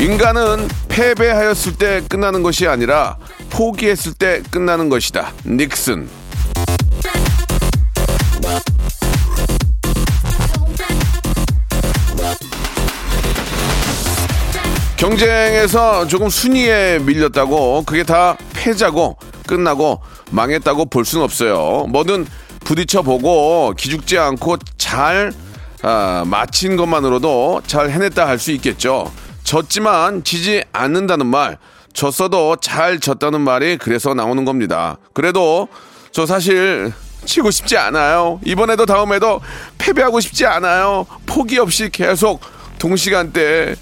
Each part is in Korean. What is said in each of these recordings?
인간은 패배하였을 때 끝나는 것이 아니라 포기했을 때 끝나는 것이다 닉슨 경쟁에서 조금 순위에 밀렸다고 그게 다 패자고 끝나고 망했다고 볼 수는 없어요. 뭐든 부딪혀 보고 기죽지 않고 잘 아, 마친 것만으로도 잘 해냈다 할 수 있겠죠. 졌지만 지지 않는다는 말, 졌어도 잘 졌다는 말이 그래서 나오는 겁니다. 그래도 저 사실 치고 싶지 않아요. 이번에도 다음에도 패배하고 싶지 않아요. 포기 없이 계속 동시간대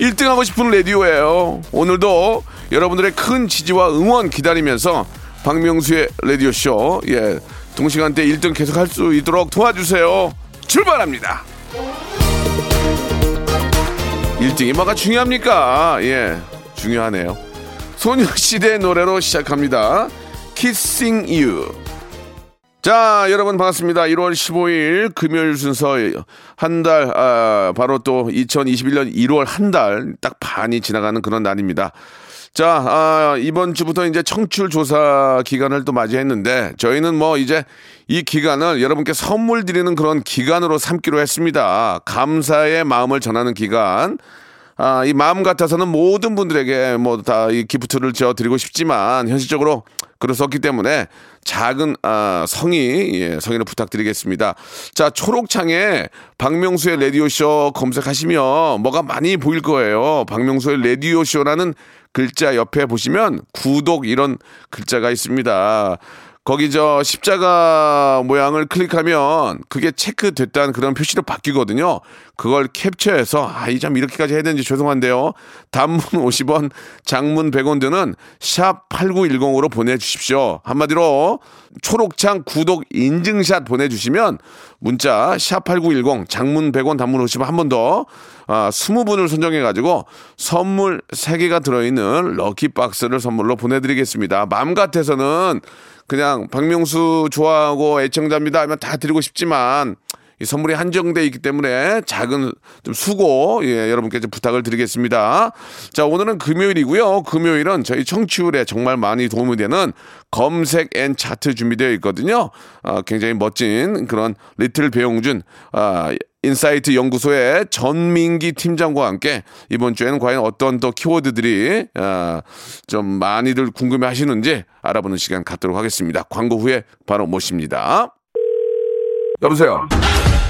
1등 하고 싶은 라디오예요. 오늘도 여러분들의 큰 지지와 응원 기다리면서 박명수의 라디오쇼, 예, 동시간대 1등 계속 할 수 있도록 도와주세요. 출발합니다. 1등이 뭐가 중요합니까? 예, 중요하네요. 소녀시대 노래로 시작합니다. Kissing You. 자, 여러분 반갑습니다. 1월 15일 금요일 순서 한 달, 아, 바로 또 2021년 1월 한 달 딱 반이 지나가는 그런 날입니다. 자, 아, 이번 주부터 이제 청출 조사 기간을 또 맞이했는데 저희는 뭐 이제 이 기간을 여러분께 선물 드리는 그런 기간으로 삼기로 했습니다. 감사의 마음을 전하는 기간. 아, 이 마음 같아서는 모든 분들에게 뭐 다 이 기프트를 지어 드리고 싶지만 현실적으로 그럴 수 없기 때문에 작은 아, 성의 예, 성의를 부탁드리겠습니다. 자 초록창에 박명수의 라디오 쇼 검색하시면 뭐가 많이 보일 거예요. 박명수의 라디오 쇼라는 글자 옆에 보시면 구독 이런 글자가 있습니다. 거기 저 십자가 모양을 클릭하면 그게 체크됐다는 그런 표시로 바뀌거든요. 그걸 캡처해서 아, 이 참 이렇게까지 해야 되는지 죄송한데요. 단문 50원, 장문 100원 드는 샵 8910으로 보내주십시오. 한마디로 초록창 구독 인증샷 보내주시면 문자 샵 8910 장문 100원 단문 50원 한 번더 아, 20분을 선정해가지고 선물 3개가 들어있는 럭키박스를 선물로 보내드리겠습니다. 마음 같아서는 그냥 박명수 좋아하고 애청자입니다 하면 다 드리고 싶지만 이 선물이 한정돼 있기 때문에 작은 좀 수고 예, 여러분께 좀 부탁을 드리겠습니다. 자 오늘은 금요일이고요. 금요일은 저희 청취율에 정말 많이 도움이 되는 검색 N 차트 준비되어 있거든요. 아, 굉장히 멋진 그런 little 배용준 아, 인사이트 연구소의 전민기 팀장과 함께 이번 주에는 과연 어떤 또 키워드들이 아, 좀 많이들 궁금해 하시는지 알아보는 시간 갖도록 하겠습니다. 광고 후에 바로 모십니다. 여보세요.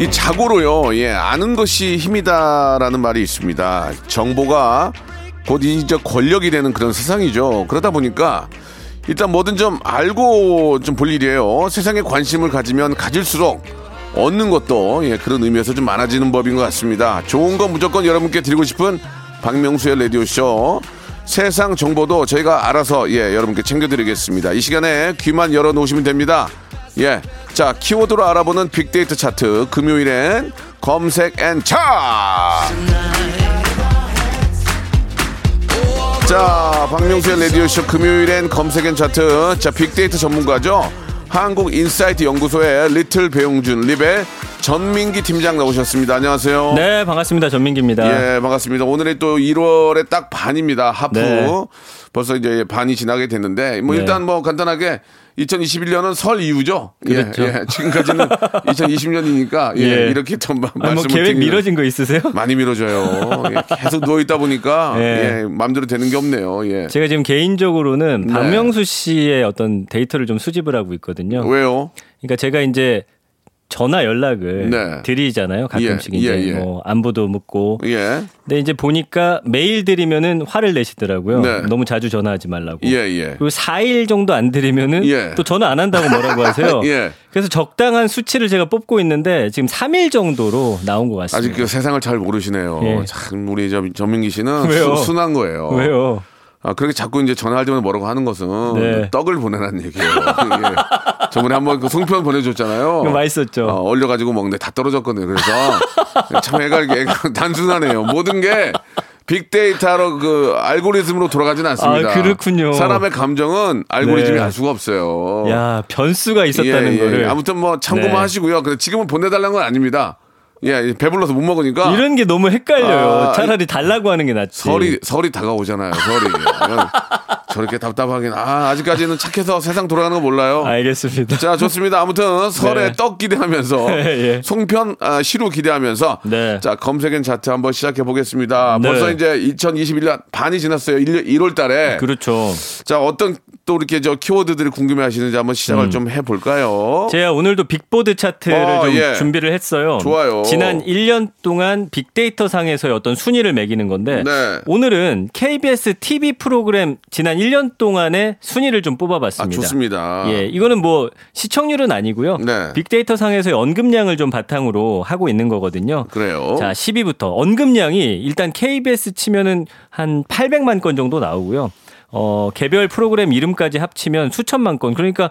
이 자고로요, 예, 아는 것이 힘이다라는 말이 있습니다. 정보가 곧 이제 권력이 되는 그런 세상이죠. 그러다 보니까 일단 뭐든 좀 알고 좀 볼 일이에요. 세상에 관심을 가지면 가질수록 얻는 것도 예, 그런 의미에서 좀 많아지는 법인 것 같습니다. 좋은 거 무조건 여러분께 드리고 싶은 박명수의 라디오쇼. 세상 정보도 저희가 알아서 예, 여러분께 챙겨드리겠습니다. 이 시간에 귀만 열어놓으시면 됩니다. 예. 자, 키워드로 알아보는 빅데이터 차트. 금요일엔 검색 N 차! 자, 박명수의 라디오쇼 금요일엔 검색 N 차트. 자, 빅데이터 전문가죠. 한국 인사이트 연구소의 little 배용준 립의 전민기 팀장 나오셨습니다. 안녕하세요. 네, 반갑습니다. 전민기입니다. 예, 반갑습니다. 오늘이 또 1월의 딱 반입니다. Half. 네. 벌써 이제 반이 지나게 됐는데, 뭐 네. 일단 뭐 간단하게 2021년은 설 이후죠. 그렇죠. 예, 예. 지금까지는 2020년이니까 예, 예. 이렇게 좀 마- 아니, 뭐 말씀을 계획 드리면 미뤄진 거 있으세요? 많이 미뤄져요. 예, 계속 누워 있다 보니까 예. 예, 마음대로 되는 게 없네요. 예. 제가 지금 개인적으로는 네. 박명수 씨의 어떤 데이터를 좀 수집을 하고 있거든요. 왜요? 그러니까 제가 이제 전화 연락을 네. 드리잖아요. 가끔씩 예, 이제 예, 예. 뭐 안부도 묻고. 예. 근데 이제 보니까 메일 드리면은 화를 내시더라고요. 네. 너무 자주 전화하지 말라고. 예, 예. 그리고 4일 정도 안 드리면은 예. 또 전화 안 한다고 뭐라고 하세요. 예. 그래서 적당한 수치를 제가 뽑고 있는데 지금 3일 정도로 나온 것 같습니다. 아직 그 세상을 잘 모르시네요. 예. 참 우리 저 전민기 씨는 왜요? 수- 순한 거예요. 왜요? 아, 그렇게 자꾸 이제 전화할 때마다 뭐라고 하는 것은 네. 떡을 보내라는 얘기예요. 예. 저번에 한번 그 송편 보내줬잖아요. 그거 맛있었죠. 어, 얼려가지고 먹는데 다 떨어졌거든요. 그래서 참 애가, 애가 단순하네요. 모든 게 빅데이터로 그 알고리즘으로 돌아가진 않습니다. 아, 그렇군요. 사람의 감정은 알고리즘이 네. 알 수가 없어요. 야 변수가 있었다는 예, 예. 거를 아무튼 뭐 참고만 네. 하시고요. 근데 지금은 보내달라는 건 아닙니다. 예, 배불러서 못 먹으니까. 이런 게 너무 헷갈려요. 아, 차라리 달라고 하는 게 낫지. 설이 설이 다가오잖아요. 설이 저렇게 답답하긴 아 아직까지는 착해서 세상 돌아가는 거 몰라요. 알겠습니다. 자 좋습니다. 아무튼 설에 네. 떡 기대하면서 예. 송편 아, 시루 기대하면서 네. 자 검색엔 차트 한번 시작해 보겠습니다. 네. 벌써 이제 2021년 반이 지났어요. 1, 월 달에 그렇죠. 자 어떤 또 이렇게 저 키워드들을 궁금해 하시는지 한번 시작을 좀 해 볼까요? 제가 오늘도 빅보드 차트를 어, 좀 예. 준비를 했어요. 좋아요. 지난 1년 동안 빅데이터 상에서의 어떤 순위를 매기는 건데 네. 오늘은 KBS TV 프로그램 지난 1년 동안의 순위를 좀아 뽑아봤습니다. 좋습니다. 예, 이거는 뭐 시청률은 아니고요. 네. 빅데이터 상에서의 언급량을 좀 바탕으로 하고 있는 거거든요. 그래요. 자, 10위부터 언급량이 일단 KBS 치면은 한 800만 건 정도 나오고요. 어, 개별 프로그램 이름까지 합치면 수천만 건. 그러니까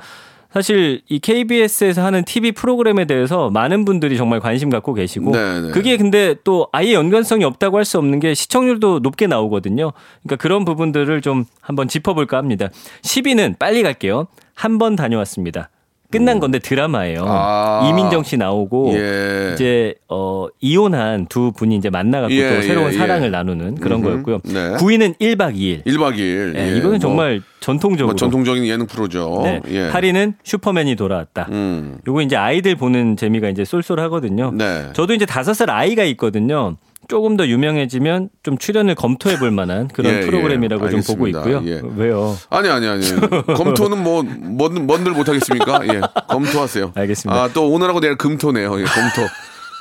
사실 이 KBS에서 하는 TV 프로그램에 대해서 많은 분들이 정말 관심 갖고 계시고 네네. 그게 근데 또 아예 연관성이 없다고 할 수 없는 게 시청률도 높게 나오거든요. 그러니까 그런 부분들을 좀 한번 짚어볼까 합니다. 10위는 빨리 갈게요. 한 번 다녀왔습니다. 끝난 건데 드라마예요. 음. 아. 이민정 씨 나오고 예. 이제 어 이혼한 두 분이 이제 만나갖고 예, 또 새로운 예, 사랑을 예. 나누는 그런 음흠. 거였고요. 네. 9위는 1박 2일. 1박 2일. 예, 이거는 정말 전통적으로. 뭐 전통적인 예능 프로죠. 네. 예. 8위는 슈퍼맨이 돌아왔다. 음. 요거 이제 아이들 보는 재미가 이제 쏠쏠하거든요. 네. 저도 이제 다섯 살 아이가 있거든요. 조금 더 유명해지면 좀 출연을 검토해 볼 만한 그런 예, 예. 프로그램이라고 좀 보고. 있고요. 예. 왜요? 아니 아니 아니. 검토는 뭐 뭔, 뭔들 못 하겠습니까? 예. 검토하세요. 알겠습니다. 아, 또 오늘하고 내일 금토네요. 예, 검토.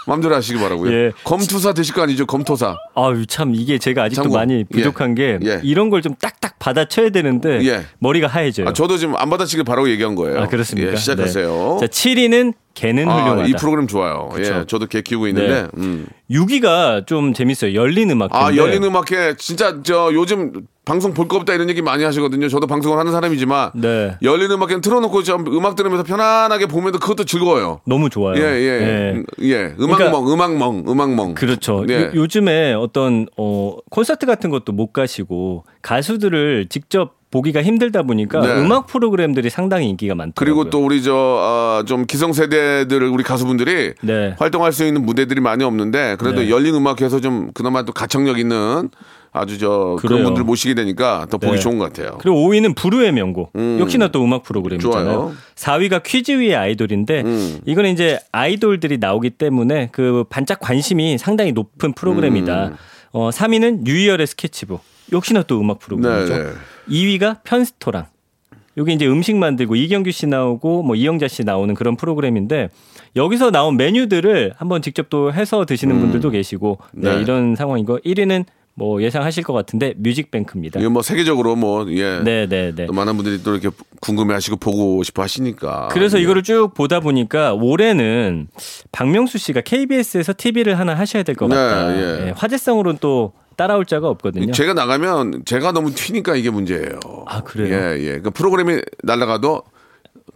마음대로 하시기 바라고요. 예. 검투사 되실 거 아니죠? 검토사. 아유 참 이게 제가 아직도 참고. 많이 부족한 예. 게 예. 이런 걸 좀 딱딱 받아쳐야 되는데 예. 머리가 하얘져요. 아, 저도 지금 안 받아치길 바라고 얘기한 거예요. 아, 그렇습니까? 예, 시작하세요. 네. 자, 7위는 개는 아, 훌륭하다. 이 프로그램 좋아요. 예, 그쵸. 저도 개 키우고 있는데. 네. 음. 6위가 좀 재밌어요. 열린 음악. 아, 열린 음악회 진짜 저 요즘 방송 볼 거 없다 이런 얘기 많이 하시거든요. 저도 방송을 하는 사람이지만 네. 열린 음악회는 틀어놓고 좀 음악 들으면서 편안하게 보면도 그것도 즐거워요. 너무 좋아요. 예, 예, 네. 음, 예. 음악멍, 그러니까- 음악멍, 음악멍. 그렇죠. 네. 요, 요즘에 어떤 어 콘서트 같은 것도 못 가시고 가수들을 직접 보기가 힘들다 보니까 네. 음악 프로그램들이 상당히 인기가 많더라고요. 그리고 또 우리 저좀 기성세대들 우리 가수분들이 네. 활동할 수 있는 무대들이 많이 없는데 그래도 네. 열린 음악회에서 좀 그나마 또 가창력 있는 아주 저 그런 그래요. 분들 모시게 되니까 더 보기 네. 좋은 것 같아요. 그리고 5위는 부르의 명곡. 역시나 또 음악 프로그램이잖아요. 좋아요. 4위가 퀴즈 위의 아이돌인데 음. 이거는 이제 아이돌들이 나오기 때문에 그 반짝 관심이 상당히 높은 프로그램이다. 음. 어, 3위는 뉴이얼의 스케치북. 역시나 또 음악 프로그램이죠. 네, 네. 2위가 편스토랑. 여기 이제 음식 만들고 이경규 씨 나오고 뭐 이영자 씨 나오는 그런 프로그램인데 여기서 나온 메뉴들을 한번 직접 또 해서 드시는 분들도 계시고 네, 음. 네. 이런 상황이고 1위는 뭐 예상하실 것 같은데 뮤직뱅크입니다. 이게 뭐 세계적으로 뭐 예. 네, 네, 네. 또 많은 분들이 또 이렇게 궁금해하시고 보고 싶어 하시니까. 그래서 예. 이거를 쭉 보다 보니까 올해는 박명수 씨가 KBS에서 TV를 하나 하셔야 될것 네, 같다. 예. 예, 화제성으로는 또 따라올 자가 없거든요. 제가 나가면 제가 너무 튀니까 이게 문제예요. 아, 그래요? 예, 예. 그 프로그램이 날아가도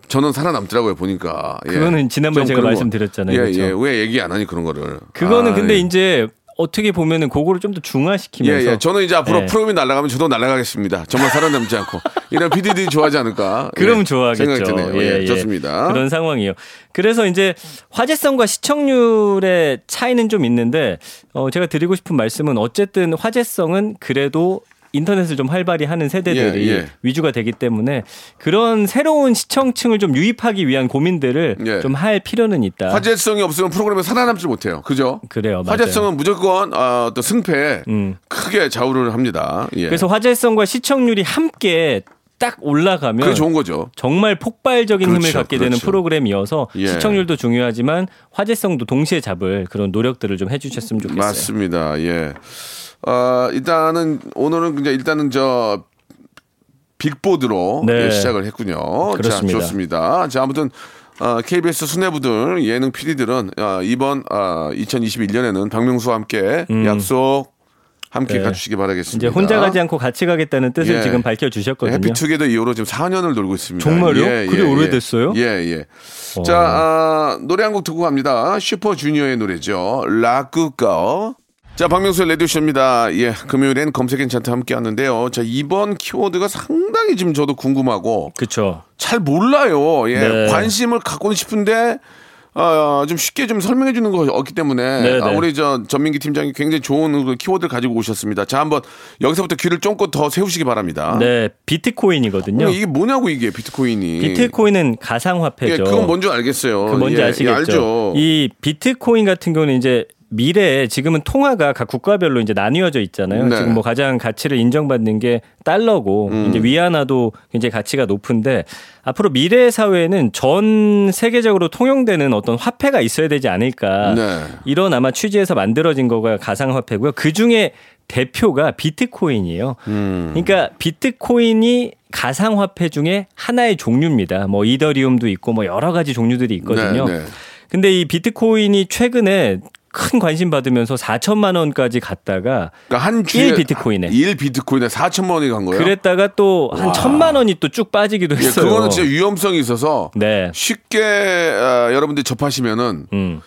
저는 살아남더라고요 보니까. 예. 그거는 지난번에 좀 제가. 말씀드렸잖아요. 예, 그렇죠? 예. 왜 얘기 안 하니 그런 거를. 그거는 아, 근데 예. 이제 어떻게 보면은 그거를 좀더 예, 중화시키면서 예. 저는 이제 앞으로 예. 프로그램이 날아가면 저도 날아가겠습니다. 정말 살아남지 않고. 이런 PD들이 좋아하지 않을까. 그러면 예, 좋아하겠죠. 생각이 드네요. 예, 좋습니다. 그런 상황이에요. 그래서 이제 화제성과 시청률의 차이는 좀 있는데 어 제가 드리고 싶은 말씀은 어쨌든 화제성은 그래도 인터넷을 좀 활발히 하는 세대들이 예, 예. 위주가 되기 때문에 그런 새로운 시청층을 좀 유입하기 위한 고민들을 예. 좀할 필요는 있다. 화제성이 없으면 프로그램이 살아남지 못해요. 그죠? 그래요. 맞아요. 화제성은 무조건 어, 또 승패에 음. 크게 좌우를 합니다. 예. 그래서 화제성과 시청률이 함께 딱 올라가면 그게 좋은 거죠. 정말 폭발적인 힘을 그렇죠, 갖게 되는 그렇죠. 프로그램이어서 예. 시청률도 중요하지만 화제성도 동시에 잡을 그런 노력들을 좀 해주셨으면 좋겠어요. 맞습니다. 예. 어, 일단은 오늘은 이제 일단은 저 빅보드로 네. 예, 시작을 했군요. 그렇습니다. 자, 좋습니다. 자, 아무튼 어, KBS 수뇌부들 예능 PD들은 어, 이번 어, 2021년에는 박명수와 함께 약속 함께 음. 네. 가주시기 바라겠습니다. 이제 혼자 가지 않고 같이 가겠다는 뜻을 예. 지금 밝혀주셨거든요. 해피투게더 이후로 지금 4년을 놀고 있습니다. 정말요? 그리 오래됐어요? 예, 예. 자, 아, 노래 한 곡 듣고 갑니다. 슈퍼주니어의 노래죠. 라꾸꺼. 자, 박명수의 레디오쇼입니다. 예, 금요일엔 검색 괜찮다 함께 하는데요. 자, 이번 키워드가 상당히 지금 저도 궁금하고 그렇죠. 잘 몰라요. 예, 네. 관심을 갖고는 싶은데 어, 좀 쉽게 좀 설명해 주는 거 없기 때문에 네, 아, 네. 우리 저 전민기 팀장이 굉장히 좋은 그 키워드를 가지고 오셨습니다. 자, 한번 여기서부터 귀를 쫑긋 더 세우시기 바랍니다. 네, 비트코인이거든요. 어, 이게 뭐냐고 이게 비트코인이. 비트코인은 가상화폐죠. 예, 그건 뭔지 알겠어요. 그 뭔지 예, 아시겠죠? 예, 알죠. 이 비트코인 같은 경우는 이제 미래에 지금은 통화가 각 국가별로 이제 나뉘어져 있잖아요. 네. 지금 뭐 가장 가치를 인정받는 게 달러고 음. 이제 위안화도 굉장히 가치가 높은데 앞으로 미래 사회에는 전 세계적으로 통용되는 어떤 화폐가 있어야 되지 않을까. 네. 이런 아마 취지에서 만들어진 거가 가상 화폐고요. 그 중에 대표가 비트코인이에요. 음. 그러니까 비트코인이 가상 화폐 중에 하나의 종류입니다. 뭐 이더리움도 있고 뭐 여러 가지 종류들이 있거든요. 네, 네. 근데 이 비트코인이 최근에 큰 관심 받으면서 4천만 원까지 갔다가 그러니까 한 주에 1 비트코인에. 1 비트코인에 4천만 원이 간 거예요. 그랬다가 또 한 천만 원이 또 쭉 빠지기도 예, 했어요. 그거는 진짜 위험성이 있어서 네. 쉽게 어, 여러분들이 접하시면은 음.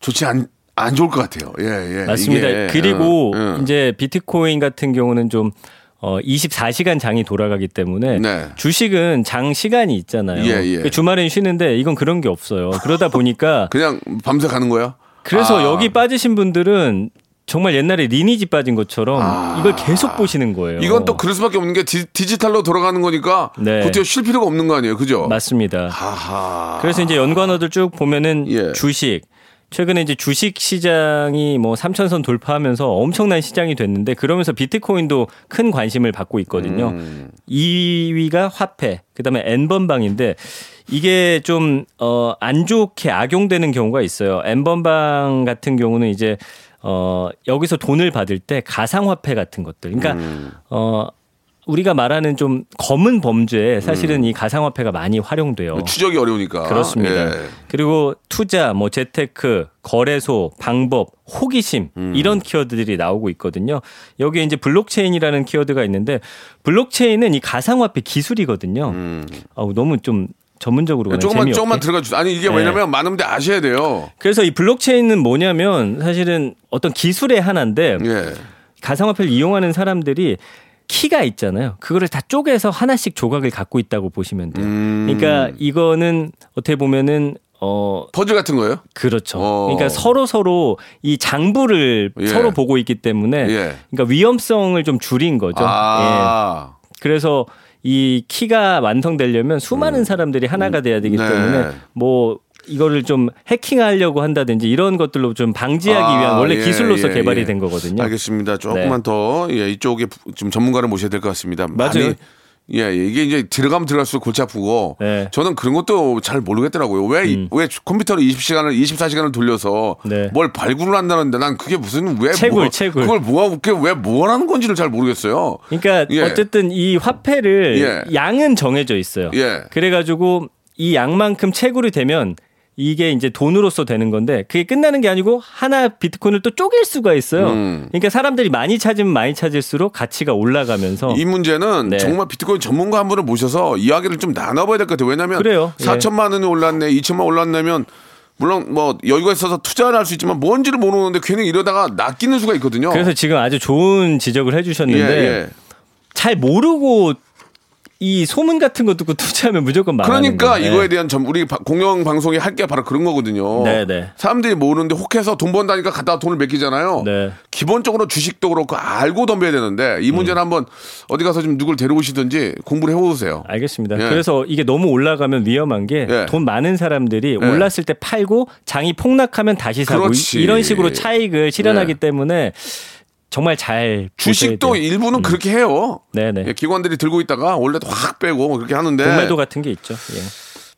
좋지 않, 안 좋을 것 같아요. 예, 예. 맞습니다. 이게, 그리고 어, 어. 이제 비트코인 같은 경우는 좀 어, 24시간 장이 돌아가기 때문에 네. 주식은 장 시간이 있잖아요. 예, 예. 그 주말엔 쉬는데 이건 그런 게 없어요. 그러다 보니까 그냥 밤새 가는 거야? 그래서 아. 여기 빠지신 분들은 정말 옛날에 리니지 빠진 것처럼 이걸 계속 보시는 거예요. 아. 이건 또 그럴 수밖에 없는 게 디, 지털로 돌아가는 거니까 네. 그때 쉴 필요가 없는 거 아니에요, 그죠? 맞습니다. 하하. 그래서 이제 연관어들 쭉 보면은 예. 주식 최근에 이제 주식 시장이 뭐 3천선 돌파하면서 엄청난 시장이 됐는데 그러면서 비트코인도 큰 관심을 받고 있거든요. 음. 2위가 화폐, 그다음에 N번방인데 이게 좀 어 안 좋게 악용되는 경우가 있어요. N번방 같은 경우는 이제 어 여기서 돈을 받을 때 가상화폐 같은 것들. 그러니까 음. 어 우리가 말하는 좀 검은 범죄에 사실은 이 가상화폐가 많이 활용돼요. 추적이 어려우니까. 그렇습니다. 예. 그리고 투자, 뭐 재테크, 거래소, 방법, 호기심 음. 이런 키워드들이 나오고 있거든요. 여기에 이제 블록체인이라는 키워드가 있는데 블록체인은 이 가상화폐 기술이거든요. 아우 너무 좀 전문적으로 음. 조금만 재미없게. 조금만 들어가 주세요. 아니 이게 네. 왜냐면 많은 분들 아셔야 돼요. 그래서 이 블록체인은 뭐냐면 사실은 어떤 기술의 하나인데 예. 가상화폐를 이용하는 사람들이 키가 있잖아요. 그거를 다 쪼개서 하나씩 조각을 갖고 있다고 보시면 돼요. 음. 그러니까 이거는 어떻게 보면은 어 퍼즐 같은 거예요? 그렇죠. 어. 그러니까 서로 서로 이 장부를 예. 서로 보고 있기 때문에 예. 그러니까 위험성을 좀 줄인 거죠. 예. 아. 그래서 이 키가 완성되려면 수많은 사람들이 하나가 돼야 되기 음. 네. 때문에 뭐 이거를 좀 해킹하려고 한다든지 이런 것들로 좀 방지하기 아, 위한 원래 예, 기술로서 예, 개발이 예. 된 거거든요. 알겠습니다. 조금만 더 예, 이쪽에 좀 전문가를 모셔야 될 것 같습니다. 맞아요. 예, 예, 이게 이제 들어가면 들어갈수록 골치 아프고 네. 저는 그런 것도 잘 모르겠더라고요. 왜, 이- 왜 컴퓨터를 20시간을 24시간을 돌려서 네. 뭘 발굴을 한다는데 난 그게 무슨 왜 채굴, 뭐, 채굴. 그걸 뭐하고 그게 왜 뭐라는 건지를 잘 모르겠어요. 그러니까 예. 어쨌든 이 화폐를 예. 양은 정해져 있어요. 예. 그래가지고 이 양만큼 채굴이 되면 이게 이제 돈으로서 되는 건데 그게 끝나는 게 아니고 하나 비트코인을 또 쪼갤 수가 있어요. 음. 그러니까 사람들이 많이 찾으면 많이 찾을수록 가치가 올라가면서 이 문제는 네. 정말 비트코인 전문가 한 분을 모셔서 이야기를 좀 나눠봐야 될 것 같아요. 왜냐하면 그래요. 예. 4천만 원이 올랐네, 2천만 올랐냐면 물론 뭐 여유가 있어서 투자를 할 수 있지만 뭔지를 모르는데 괜히 이러다가 낚이는 수가 있거든요. 그래서 지금 아주 좋은 지적을 예, 해주셨는데 예. 잘 모르고 이 소문 같은 거 듣고 투자하면 무조건 망하는 그러니까 거예요. 이거에 대한 점 우리 바- 공영 방송이 할 게 바로 그런 거거든요. 네, 네. 사람들이 모르는데 혹해서 돈 번다니까 갖다가 돈을 맡기잖아요. 네. 기본적으로 주식도 그렇고 알고 덤벼야 되는데 이 음. 문제는 한번 어디 가서 좀 누굴 데려오시든지 공부를 해보세요. 알겠습니다. 예. 그래서 이게 너무 올라가면 위험한 게 예. 돈 많은 사람들이 예. 올랐을 때 팔고 장이 폭락하면 다시 사고 그렇지. 이- 이런 식으로 차익을 실현하기 네. 때문에 정말 잘 주식도. 일부는 그렇게 해요. 네네. 예, 기관들이 들고 있다가 원래 확 빼고 그렇게 하는데 공매도 같은 게 있죠. 예.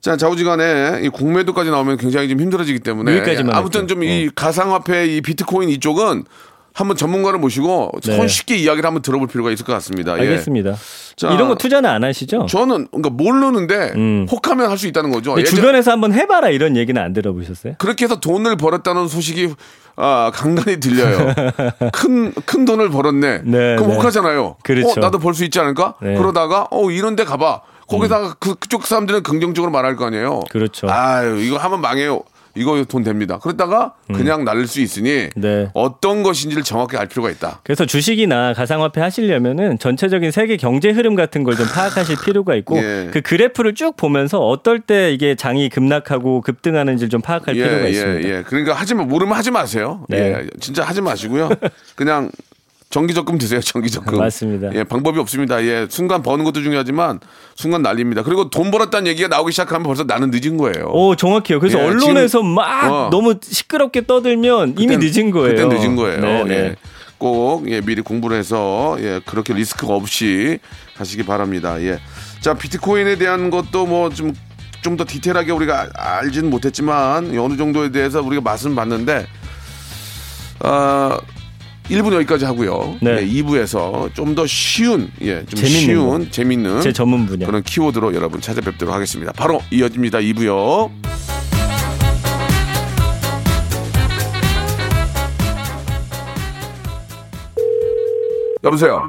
자 좌우지간에 이 공매도까지 나오면 굉장히 좀 힘들어지기 때문에 여기까지만 아무튼 할게요. 좀이 가상화폐 이 비트코인 이쪽은 한번 전문가를 모시고 네. 손쉽게 이야기를 한번 들어볼 필요가 있을 것 같습니다. 예. 알겠습니다. 자, 이런 거 투자는 안 하시죠? 저는 그러니까 모르는데 음. 혹하면 할 수 있다는 거죠. 예전- 주변에서 한번 해봐라 이런 얘기는 안 들어보셨어요? 그렇게 해서 돈을 벌었다는 소식이 아, 간간히 들려요. 큰, 큰 돈을 벌었네. 네, 그럼 네. 혹하잖아요. 그렇죠. 어, 나도 벌 수 있지 않을까? 네. 그러다가, 어, 이런 데 가봐. 거기다가 그, 그쪽 사람들은 긍정적으로 말할 거 아니에요. 그렇죠. 아유, 이거 하면 망해요. 이거 돈 됩니다. 그러다가 그냥 날릴 수 있으니 음. 네. 어떤 것인지를 정확히 알 필요가 있다. 그래서 주식이나 가상화폐 하시려면은 전체적인 세계 경제 흐름 같은 걸 좀 파악하실 필요가 있고 예. 그 그래프를 쭉 보면서 어떨 때 이게 장이 급락하고 급등하는지를 좀 파악할 필요가 있습니다. 예. 그러니까 하지 마, 모르면 하지 마세요. 네. 예. 진짜 하지 마시고요. 그냥 정기적금 드세요. 정기적금. 맞습니다. 예, 방법이 없습니다. 예, 순간 버는 것도 중요하지만 순간 날립니다. 그리고 돈 벌었다는 얘기가 나오기 시작하면 벌써 나는 늦은 거예요. 오 정확해요. 그래서 예, 언론에서 막 어. 너무 시끄럽게 떠들면 이미 그땐- 늦은 거예요. 그땐 늦은 거예요. 네, 네. 예. 꼭 예, 미리 공부를 해서 예, 그렇게 리스크 없이 하시기 바랍니다. 예. 자, 비트코인에 대한 것도 뭐 좀 좀 더 디테일하게 우리가 알지는 못했지만 어느 정도에 대해서 우리가 맛은 봤는데 아 1부 여기까지 하고요. 네. 예, 2부에서 좀 더 쉬운 예, 좀 재밌는 쉬운 재밌는 제 전문 분야. 그런 키워드로 여러분 찾아뵙도록 하겠습니다. 바로 이어집니다. 2부요. 여보세요.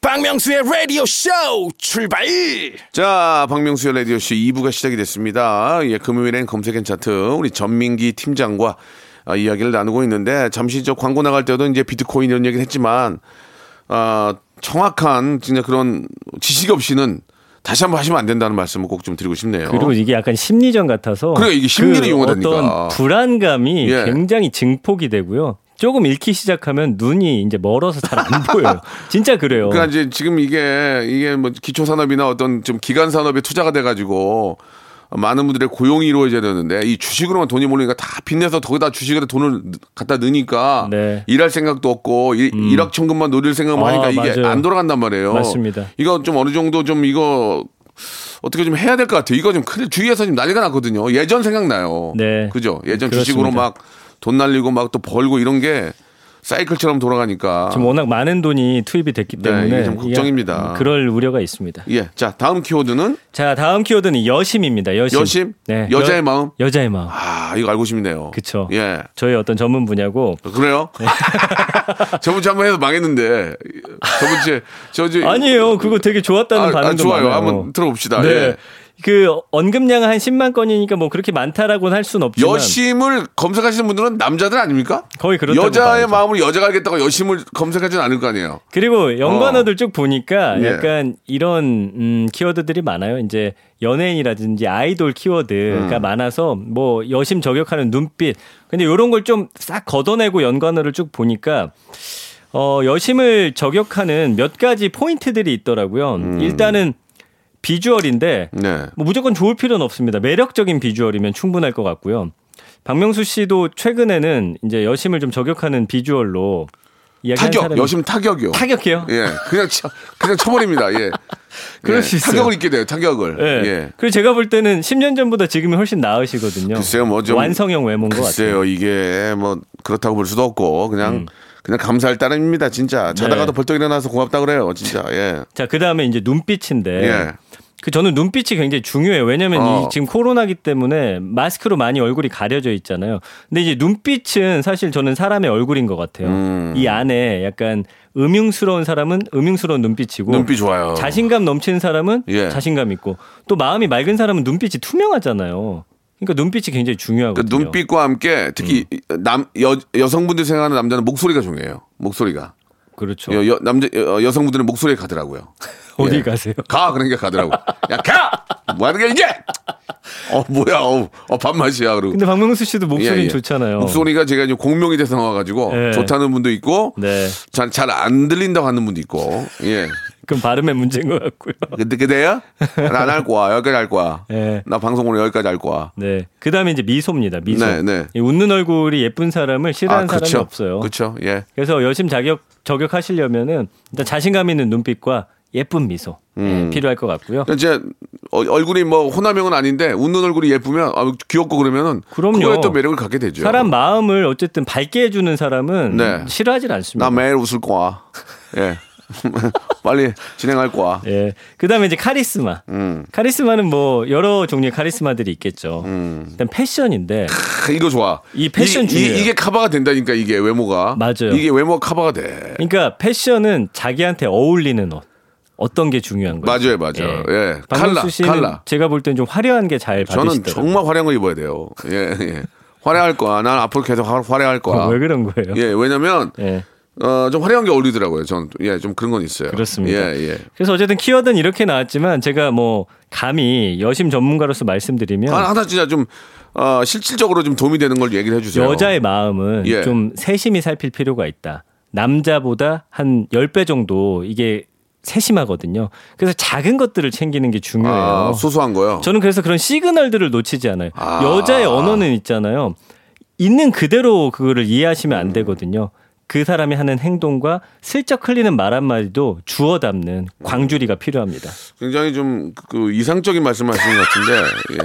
박명수의 라디오 쇼 출발 자, 박명수의 라디오 쇼 2부가 시작이 됐습니다. 예, 금요일엔 검색엔 차트 우리 전민기 팀장과 아, 이야기를 나누고 있는데 잠시 저 광고 나갈 때도 이제 비트코인 이런 얘기를 했지만 아, 정확한 진짜 그런 지식 없이는 다시 한번 하시면 안 된다는 말씀을 꼭 좀 드리고 싶네요. 그리고 이게 약간 심리전 같아서 그러니까 이게 심리를 그 이용하다니까. 어떤 불안감이 예. 굉장히 증폭이 되고요. 조금 읽기 시작하면 눈이 이제 멀어서 잘 안 보여요. 진짜 그래요. 그러니까 이제 지금 이게 이게 뭐 기초 산업이나 어떤 좀 기간 산업에 투자가 돼 가지고 많은 분들의 고용이 이루어져야 되는데 이 주식으로만 돈이 몰리니까 다 빚내서 거기다 주식에 돈을 갖다 넣으니까 네. 일할 생각도 없고 일, 일확천금만 노릴 생각만 아, 하니까 이게 맞아요. 안 돌아간단 말이에요. 맞습니다. 이거 좀 어느 정도 좀 이거 어떻게 좀 해야 될 것 같아요. 이거 좀 큰일 주위에서 지금 난리가 났거든요. 예전 생각나요. 네. 그죠? 예전 그렇습니다. 주식으로 막 돈 날리고 막 또 벌고 이런 게 사이클처럼 돌아가니까. 지금 워낙 많은 돈이 투입이 됐기 네, 때문에 이게 좀 걱정입니다. 이게 그럴 우려가 있습니다. 예. 자, 다음 키워드는 자, 다음 키워드는 여심입니다. 여심. 여심? 네. 여자의 여- 마음? 여자의 마음. 아, 이거 알고 싶네요. 그쵸. 예. 저희 어떤 전문 분야고 그래요? 저번 주에 한번 해서 망했는데 저번 주에 저주 아니에요. 그거 되게 좋았다는 아, 아, 반응도 좋아요. 많아요. 한번 들어봅시다. 네. 예. 그 언급량은 한 10만 건이니까 뭐 그렇게 많다라고는 할 수는 없지만 여심을 검색하시는 분들은 남자들 아닙니까? 거의 그렇다고 여자의 봐야죠. 마음을 여자가 알겠다고 여심을 검색하지는 않을 거 아니에요. 그리고 연관어들 쭉 보니까 예. 약간 이런 음, 키워드들이 많아요. 이제 연예인이라든지 아이돌 키워드가 음. 많아서 뭐 여심 저격하는 눈빛. 근데 이런 걸 좀 싹 걷어내고 연관어를 쭉 보니까 어, 여심을 저격하는 몇 가지 포인트들이 있더라고요. 음. 일단은 비주얼인데 네. 뭐 무조건 좋을 필요는 없습니다. 매력적인 비주얼이면 충분할 것 같고요. 박명수 씨도 최근에는 이제 여심을 좀 저격하는 비주얼로 타격, 사람이 여심 타격이요. 타격해요. 예, 그냥 쳐, 그냥 쳐버립니다. 예, 그럴 예, 수 있어요. 타격을 입게 돼요. 타격을. 예. 예. 그리고 제가 볼 때는 10년 전보다 지금이 훨씬 나으시거든요. 글쎄요, 뭐 좀- 완성형 외모인 것 글쎄요, 같아요. 이게 뭐 그렇다고 볼 수도 없고 그냥 그냥 감사할 따름입니다. 진짜 자다가도 음. 네. 벌떡 일어나서 고맙다 그래요. 진짜. 예. 자, 그 다음에 이제 눈빛인데. 예. 그 저는 눈빛이 굉장히 중요해요. 왜냐면 어. 이 지금 코로나기 때문에 마스크로 많이 얼굴이 가려져 있잖아요. 근데 이제 눈빛은 사실 저는 사람의 얼굴인 것 같아요. 음. 이 안에 약간 음흉스러운 사람은 음흉스러운 눈빛이고 눈빛 좋아요. 자신감 넘치는 사람은 예. 자신감 있고 또 마음이 맑은 사람은 눈빛이 투명하잖아요. 그러니까 눈빛이 굉장히 그 중요하거든요. 눈빛과 함께 특히 음. 남 여, 여성분들이 생각하는 남자는 목소리가 중요해요. 목소리가. 그렇죠. 여, 여- 남자 여, 여성분들은 목소리에 가더라고요. 어디 예. 가세요? 가 그런 게 가더라고. 야 가. 뭐 하는 게 이게? 어 뭐야? 어, 어 밥맛이야. 그리고 근데 박명수 씨도 목소리는 예, 예. 좋잖아요. 목소리가 제가 이제 공명이 돼서 나와가지고 예. 좋다는 분도 있고 네. 잘잘안 들린다고 하는 분도 있고 예. 그럼 발음의 문제인 것 같고요. 근데 그대야? 나안 할 거야. 여기까지 할 거야. 예. 나 방송 오늘 여기까지 할 거야. 네. 그 다음에 이제 미소입니다. 미소. 네, 네. 이 웃는 얼굴이 예쁜 사람을 싫어하는 사람이 그쵸. 없어요. 그렇죠. 예. 그래서 여심 자격 저격하시려면은 일단 자신감 있는 눈빛과 예쁜 미소 예, 필요할 것 같고요. 이제 어, 얼굴이 뭐 호남형은 아닌데 웃는 얼굴이 예쁘면 아, 귀엽고 그러면은 그럼요. 또 매력을 갖게 되죠. 사람 마음을 어쨌든 밝게 해주는 사람은 네. 싫어하지 않습니다. 나 매일 웃을 거야. 예. 빨리 진행할 거야. 예. 그다음에 이제 카리스마. 음. 카리스마는 뭐 여러 종류의 카리스마들이 있겠죠. 음. 일단 패션인데 크, 이거 좋아. 이 패션 이, 중요해요. 이, 게 커버가 된다니까 이게 외모가. 맞아요. 이게 외모가 커버가 돼. 그러니까 패션은 자기한테 어울리는 옷. 어떤 게 중요한 거예요? 맞아요, 맞아요. 예. 박명수 칼라, 칼라. 제가 볼 땐 좀 화려한 게잘 저는 받으시더라고요. 정말 화려한 거 입어야 돼요. 예, 예. 화려할 거야. 난 앞으로 계속 화- 화려할 거야. 왜 그런 거예요? 예, 왜냐면 예. 어, 좀 화려한 게 어울리더라고요. 저는 예, 좀 그런 건 있어요. 그렇습니다. 예, 예. 그래서 어쨌든 키워드는 이렇게 나왔지만 제가 뭐 감히 여심 전문가로서 말씀드리면 하나, 하나 진짜 좀 어, 실질적으로 좀 도움이 되는 걸 얘기를 해주세요. 여자의 마음은 예. 좀 세심히 살필 필요가 있다. 남자보다 한 10배 정도 이게 세심하거든요. 그래서 작은 것들을 챙기는 게 중요해요. 아, 소소한 거요. 저는 그래서 그런 시그널들을 놓치지 않아요. 아. 여자의 언어는 있잖아요. 있는 그대로 그거를 이해하시면 안 되거든요. 그 사람이 하는 행동과 슬쩍 흘리는 말 한마디도 주워 담는 광주리가 필요합니다. 굉장히 좀 그 이상적인 말씀을 하시는 것 같은데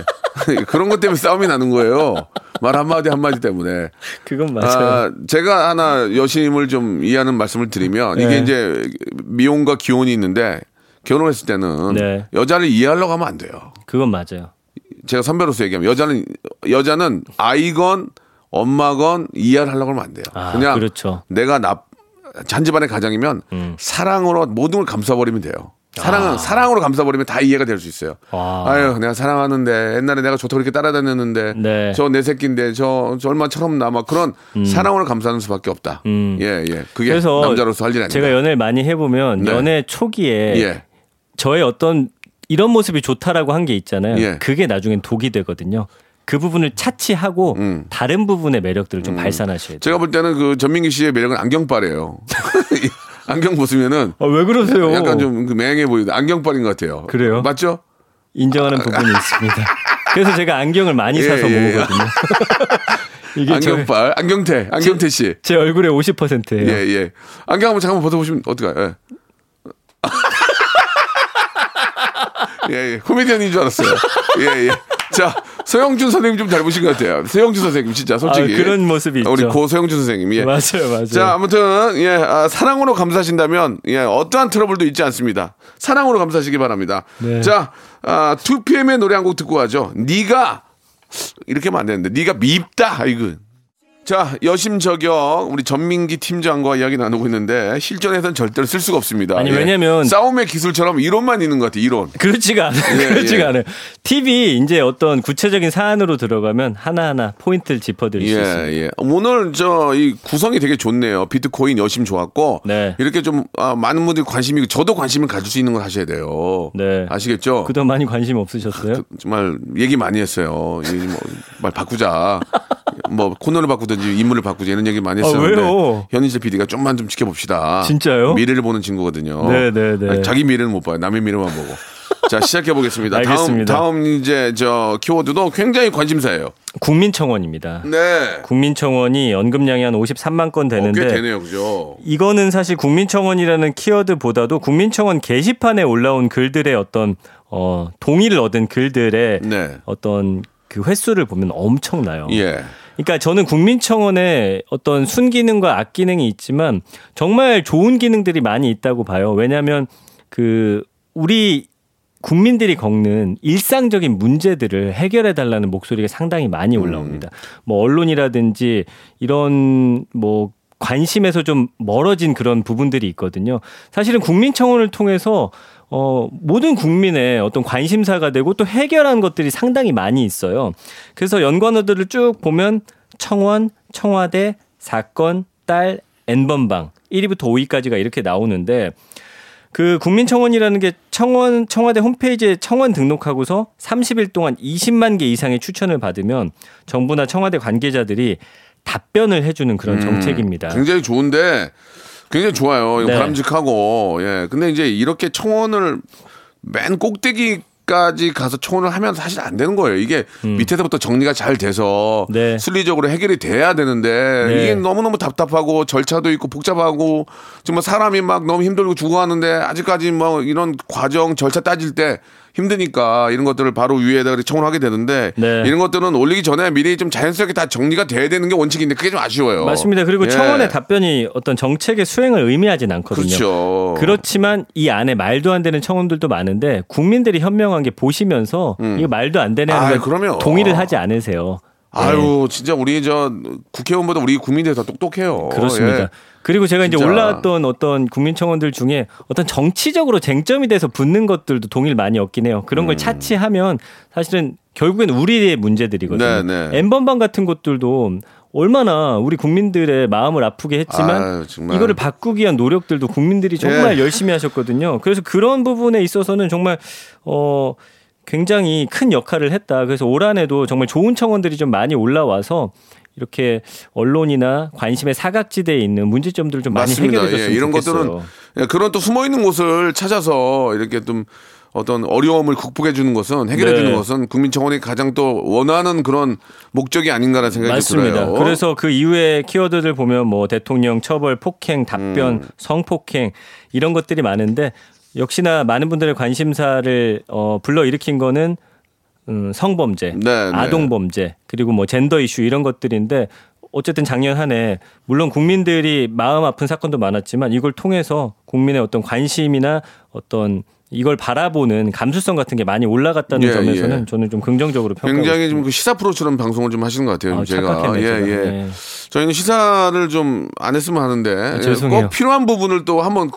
예. 그런 것 때문에 싸움이 나는 거예요. 말 한마디 한마디 때문에. 그건 맞아요. 아, 제가 하나 여심을 좀 이해하는 말씀을 드리면 이게 네. 이제 미혼과 기혼이 있는데 결혼했을 때는 네. 여자를 이해하려고 하면 안 돼요. 그건 맞아요. 제가 선배로서 얘기하면 여자는 여자는 아이건 엄마건 이해를 하려고 하면 안 돼요. 아, 그냥 그렇죠. 내가 나 잔집안의 가장이면 음. 사랑으로 모든 걸 감싸버리면 돼요. 사랑은 아. 사랑으로 감싸버리면 다 이해가 될 수 있어요. 와. 아유, 내가 사랑하는데 옛날에 내가 좋다고 이렇게 따라다녔는데 네. 음. 저내 새끼인데 저, 저 얼마처럼 나막 그런 사랑으로 감싸는 수밖에 없다. 예, 예. 그게 그래서 남자로서 할 일 아니다. 제가 연애를 많이 해보면 네. 연애 초기에 예. 저의 어떤 이런 모습이 좋다라고 한 게 있잖아요. 예. 그게 나중엔 독이 되거든요. 그 부분을 차치하고 음. 다른 부분의 매력들을 좀 발산하셔야 돼요. 제가 볼 때는 그 전민기 씨의 매력은 안경빨이에요. 안경 벗으면은 아, 왜 그러세요? 약간 좀그 맹해 보이다. 안경빨인 것 같아요. 그래요? 맞죠? 인정하는 부분이 있습니다. 그래서 제가 안경을 많이 예, 사서 예, 예. 모으거든요. 이게 저, 안경빨, 안경태, 안경태 씨. 제 얼굴의 50%예요. 예, 예. 안경 한번 잠깐만 벗어보시면 어떡해요? 예. 예, 예. 코미디언인 줄 알았어요. 예, 예. 자, 서영준 선생님 좀 닮으신 것 같아요. 서영준 선생님 진짜 솔직히 아, 그런 모습이 있죠. 우리 고 서영준 선생님. 예. 맞아요, 맞아요. 자 아무튼 예 아, 사랑으로 감사하신다면 예 어떠한 트러블도 있지 않습니다. 사랑으로 감사하시기 바랍니다. 네. 자 아, 2PM의 노래 한 곡 듣고 가죠. 네가 이렇게 하면 안 되는데 네가 밉다 이거. 자 여심 저격 우리 전민기 팀장과 이야기 나누고 있는데 실전에서는 절대로 쓸 수가 없습니다. 아니, 예. 왜냐면- 싸움의 기술처럼 이론만 있는 것 같아 이론. 그렇지가 않아요. 예, 그렇지가 예. 않아요. TV 이제 어떤 구체적인 사안으로 들어가면 하나하나 포인트를 짚어 드릴 수 있습니다. 예, 예. 오늘 저 이 구성이 되게 좋네요. 비트코인 여심 좋았고 네. 이렇게 좀 아, 많은 분들이 관심이 저도 관심을 가질 수 있는 걸 하셔야 돼요. 네. 아시겠죠? 그동안 많이 관심 없으셨어요? 그, 정말 얘기 많이 했어요. 이 뭐, 말 바꾸자. 뭐 코너를 바꾸든지 인물을 바꾸자 이런 얘기 많이 아, 했었는데 왜요? 현인실 PD가 좀만 좀 지켜봅시다. 진짜요? 미래를 보는 친구거든요. 네, 네, 네. 자기 미래는 못 봐요. 남의 미래만 보고. 자 시작해 보겠습니다. 다음. 다음 이제 저 키워드도 굉장히 관심사예요. 국민청원입니다. 네. 국민청원이 언급량이 한 53만 건 어, 꽤 되는데 되네요, 그죠? 이거는 사실 국민청원이라는 키워드보다도 국민청원 게시판에 올라온 글들의 어떤 어, 동의를 얻은 글들의 네. 어떤 그 횟수를 보면 엄청나요. 예. 그러니까 저는 국민청원에 어떤 순기능과 악기능이 있지만 정말 좋은 기능들이 많이 있다고 봐요. 왜냐하면 그 우리 국민들이 겪는 일상적인 문제들을 해결해 달라는 목소리가 상당히 많이 올라옵니다. 뭐 언론이라든지 이런 뭐 관심에서 좀 멀어진 그런 부분들이 있거든요. 사실은 국민청원을 통해서 어, 모든 국민의 어떤 관심사가 되고 또 해결한 것들이 상당히 많이 있어요. 그래서 연관어들을 쭉 보면 청원, 청와대, 사건, 딸, N번방 1위부터 5위까지가 이렇게 나오는데 그 국민청원이라는 게 청원 청와대 홈페이지에 청원 등록하고서 30일 동안 20만 개 이상의 추천을 받으면 정부나 청와대 관계자들이 답변을 해주는 그런 정책입니다. 굉장히 좋은데 굉장히 좋아요. 이거 네. 바람직하고 예. 근데 이제 이렇게 청원을 맨 꼭대기 까지 가서 청원을 하면 사실 안 되는 거예요. 이게 밑에서부터 정리가 잘 돼서 음. 네. 순리적으로 해결이 돼야 되는데 네. 이게 너무너무 답답하고 절차도 있고 복잡하고 정말 사람이 막 너무 힘들고 죽어가는데 아직까지 뭐 이런 과정 절차 따질 때 힘드니까 이런 것들을 바로 위에다가 청원을 하게 되는데 네. 이런 것들은 올리기 전에 미리 좀 자연스럽게 다 정리가 돼야 되는 게 원칙인데 그게 좀 아쉬워요. 맞습니다. 그리고 예. 청원의 답변이 어떤 정책의 수행을 의미하진 않거든요. 그렇죠. 그렇지만 이 안에 말도 안 되는 청원들도 많은데 국민들이 현명한 게 보시면서 이거 말도 안 되네 하는 음. 걸 그럼요. 동의를 하지 않으세요. 아유, 진짜 우리 저 국회의원보다 우리 국민들이 더 똑똑해요. 그렇습니다. 예. 그리고 제가 이제 진짜. 올라왔던 어떤 국민청원들 중에 어떤 정치적으로 쟁점이 돼서 붙는 것들도 동의를 많이 얻긴 해요. 그런 음. 걸 차치하면 사실은 결국엔 우리의 문제들이거든요. 네, 네. N번방 같은 것들도 얼마나 우리 국민들의 마음을 아프게 했지만 아유. 이거를 바꾸기 위한 노력들도 국민들이 정말 예. 열심히 하셨거든요. 그래서 그런 부분에 있어서는 정말 어 굉장히 큰 역할을 했다. 그래서 올 한해도 정말 좋은 청원들이 좀 많이 올라와서 이렇게 언론이나 관심의 사각지대에 있는 문제점들을 좀 많이 맞습니다. 해결해 줬으면 예, 이런 좋겠어요. 것들은 예, 그런 또 숨어 있는 곳을 찾아서 이렇게 좀 어떤 어려움을 극복해 주는 것은 해결해 주는 네. 것은 국민청원이 가장 또 원하는 그런 목적이 아닌가라는 생각이 맞습니다. 들어요. 그래서 그 이후에 키워드들 보면 뭐 대통령 처벌, 폭행, 답변, 음. 성폭행 이런 것들이 많은데 역시나 많은 분들의 관심사를 어, 불러 일으킨 거는 음, 성범죄, 네, 네. 아동범죄 그리고 뭐 젠더 이슈 이런 것들인데 어쨌든 작년 한 해 물론 국민들이 마음 아픈 사건도 많았지만 이걸 통해서 국민의 어떤 관심이나 어떤 이걸 바라보는 감수성 같은 게 많이 올라갔다는 예, 점에서는 예. 저는 좀 긍정적으로 평가하고 굉장히. 좀그 시사 프로처럼 방송을 좀 하시는 것 같아요. 아, 제가 착각했네, 예. 예. 네. 저희는 시사를 좀 안 했으면 하는데 예, 죄송해요. 꼭 필요한 부분을 또 한번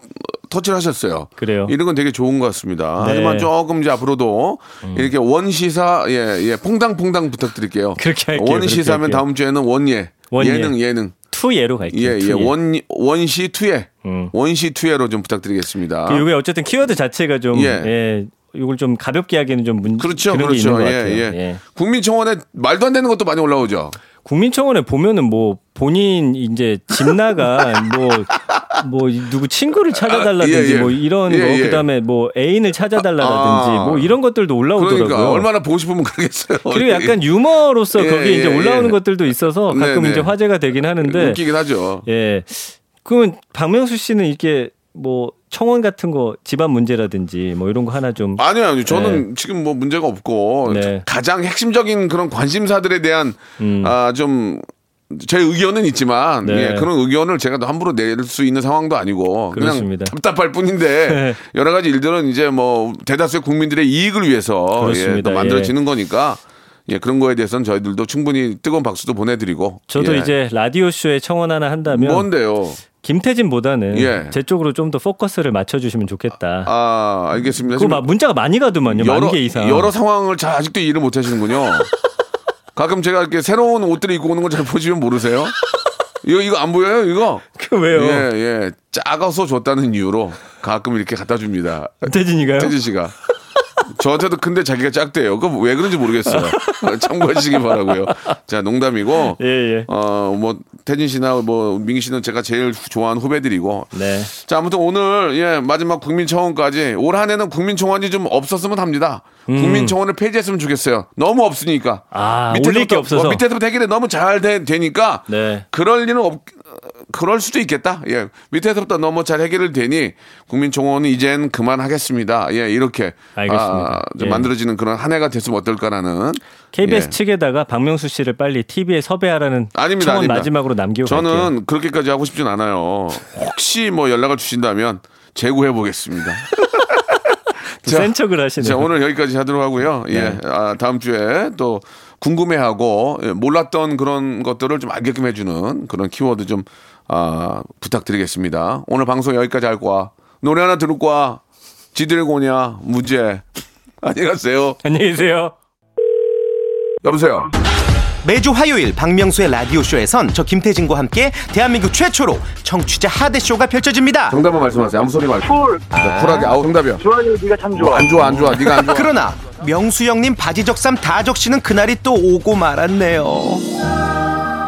터치를 하셨어요. 그래요. 이런 건 되게 좋은 것 같습니다. 네. 음. 하지만 조금 이제 앞으로도 이렇게 원시사 예, 예, 퐁당퐁당 부탁드릴게요. 그렇게 할게요, 원시사면. 다음 주에는 원예. 원예. 예능 예능. 투예로 갈게요. 예, 예. 원 원시 투예. 음. 원시 투예로 좀 부탁드리겠습니다. 그 이게 어쨌든 키워드 자체가 좀 예. 예. 이걸 좀 가볍게 하기에는 좀 문, 그렇죠. 그런 게 있는 그렇죠. 것 예, 같아요. 예. 예. 국민청원에 말도 안 되는 것도 많이 올라오죠. 국민청원에 보면은 뭐 본인 이제 집 나가 뭐. 뭐 누구 친구를 찾아달라든지 아, 예, 예. 뭐 이런 예, 거 예. 그다음에 뭐 애인을 찾아달라든지 아. 뭐 이런 것들도 올라오더라고요. 그러니까 얼마나 보고 싶으면 그러겠어요. 그리고 약간 유머로서 예, 거기에 이제 예, 올라오는 예. 것들도 있어서 가끔 네, 이제 네. 화제가 되긴 하는데 웃기긴 하죠. 예. 그러면 박명수 씨는 이렇게 뭐 청원 같은 거 집안 문제라든지 뭐 이런 거 하나 좀 아니요, 아니요. 저는 지금 뭐 문제가 없고 네. 가장 핵심적인 그런 관심사들에 대한 음. 아좀 제 의견은 있지만 네. 예, 그런 의견을 제가 또 함부로 낼 수 있는 상황도 아니고 그렇습니다. 그냥 답답할 뿐인데 여러 가지 일들은 이제 뭐 대다수의 국민들의 이익을 위해서 예. 또 만들어지는 거니까 예, 그런 거에 대해서는 저희들도 충분히 뜨거운 박수도 보내드리고 저도 예. 이제 라디오 쇼에 청원 하나 한다면 뭔데요? 김태진보다는 예. 제 쪽으로 좀 더 포커스를 맞춰주시면 좋겠다. 아 알겠습니다. 그거 막 문자가 많이 가더만요. 만개 이상. 여러 상황을 잘 아직도 이해를 못 하시는군요. 가끔 제가 이렇게 새로운 옷들을 입고 오는 걸 잘 보시면 모르세요? 이거 이거 안 보여요? 이거? 그 왜요? 예, 예. 작아서 줬다는 이유로 가끔 이렇게 갖다 줍니다. 태진이가요? 태진 씨가. 저한테도 근데 자기가 작대요. 그거 왜 그런지 모르겠어요. 참고하시기 바라고요. 자, 농담이고. 예, 예. 어, 뭐 태진 씨나 뭐 민기 씨는 제가 제일 좋아하는 후배들이고. 네. 자, 아무튼 오늘 예, 마지막 국민 청원까지 올 한 해는 국민 청원이 좀 없었으면 합니다. 국민 청원을 폐지했으면 좋겠어요. 너무 없으니까. 음. 아, 올릴 게 없어서. 어, 밑에서부터 해결이 너무 잘 되, 되니까 네. 그럴 일은 없 그럴 수도 있겠다. 예. 밑에서부터 너무 잘 해결이 되니 국민청원은 이젠 그만하겠습니다. 예, 이렇게 알겠습니다. 아, 좀 예. 만들어지는 그런 한 해가 됐으면 어떨까라는 KBS 예. 측에다가 박명수 씨를 빨리 TV에 섭외하라는 아닙니다, 청원 아닙니다. 마지막으로 남기고 저는 갈게요. 그렇게까지 하고 싶진 않아요. 혹시 뭐 연락을 주신다면 재구해 보겠습니다. 또센 척을 하시네요. 자, 오늘 여기까지 하도록 하고요. 예. 네. 아, 다음 주에 또 궁금해하고 예, 몰랐던 그런 것들을 좀 알게끔 해주는 그런 키워드 좀 아, 부탁드리겠습니다. 오늘 방송 여기까지 할 거야. 노래 하나 들을 거야. 지드래곤이야. 무죄. 안녕히 가세요. 안녕히 계세요. 여보세요. 매주 화요일 박명수의 라디오쇼에선 저 김태진과 함께 대한민국 최초로 청취자 하대쇼가 펼쳐집니다. 정답만 말씀하세요. 아무 소리 말고. Cool. Cool하게. 아우, 정답이야. 좋아요, 네가 참 좋아. 안 좋아, 안 좋아. 네가 안 좋아. 그러나 명수 형님 바지 적삼 다 적시는 그날이 또 오고 말았네요.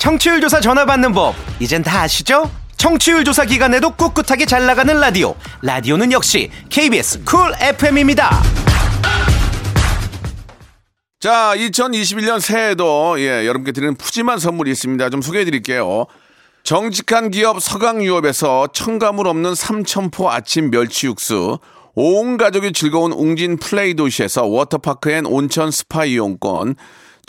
청취율 조사 전화 받는 법 이젠 다 아시죠? 청취율 조사 기간에도 꿋꿋하게 잘 나가는 라디오 라디오는 역시 KBS Cool FM입니다. 자, 2021년 새해에도 예, 여러분께 드리는 푸짐한 선물이 있습니다. 좀 소개해 드릴게요. 정직한 기업 서강유업에서 첨가물 없는 삼천포 아침 멸치 육수, 온 가족이 즐거운 웅진 플레이 도시에서 워터파크 and 온천 스파 이용권,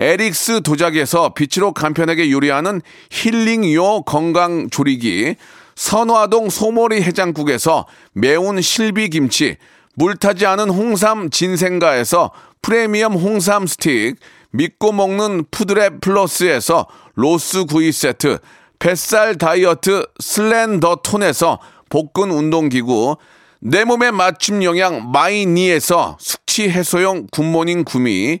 에릭스 도자기에서 빛으로 간편하게 요리하는 힐링요 건강 조리기, 선화동 소머리 해장국에서 매운 실비김치, 물타지 않은 홍삼 진생가에서 프리미엄 홍삼 스틱, 믿고 먹는 푸드랩 플러스에서 로스 구이 세트, 뱃살 다이어트 슬렌더 톤에서 복근 운동기구, 내 몸에 맞춤 영양 마이니에서 숙취 해소용 굿모닝 구미,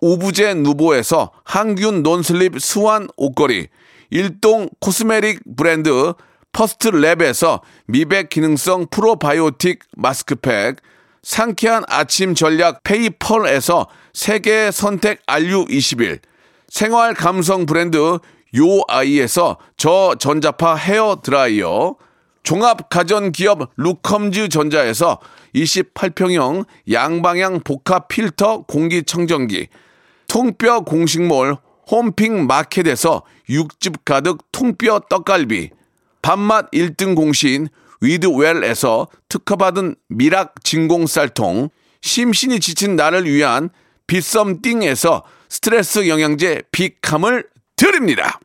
오브제 누보에서 항균 non-slip 수완 옷걸이, 일동 cosmetic 브랜드 퍼스트 랩에서 미백 기능성 프로바이오틱 마스크팩, 상쾌한 아침 전략 페이펄에서 세계 선택 RU21, 생활 감성 브랜드 요아이에서 저전자파 헤어 드라이어, 종합 가전 기업 루컴즈 전자에서 28평형 양방향 복합 필터 공기청정기, 통뼈 공식몰 홈핑 마켓에서 육즙 가득 통뼈 떡갈비, 밥맛 1등 공신 위드웰에서 특허받은 미락 진공 쌀통, 심신이 지친 나를 위한 비썸띵에서 스트레스 영양제 비캄을 드립니다.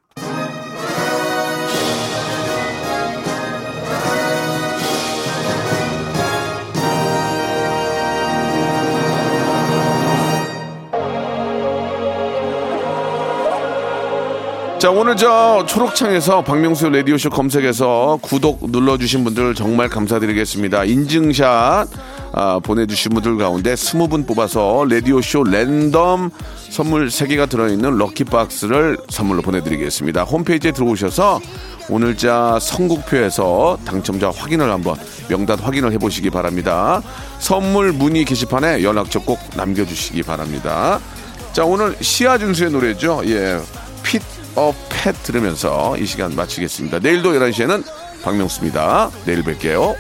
자, 오늘 저 초록창에서 박명수 라디오쇼 검색해서 구독 눌러주신 분들 정말 감사드리겠습니다. 인증샷 아, 보내주신 분들 가운데 20분 뽑아서 라디오쇼 랜덤 선물 3개가 들어있는 럭키박스를 선물로 보내드리겠습니다. 홈페이지에 들어오셔서 오늘자 선곡표에서 당첨자 확인을 한번 명단 확인을 해보시기 바랍니다. 선물 문의 게시판에 연락처 꼭 남겨주시기 바랍니다. 자, 오늘 시아준수의 노래죠. 예. 핏 어, 팻 들으면서 이 시간 마치겠습니다. 내일도 11시에는 박명수입니다. 내일 뵐게요.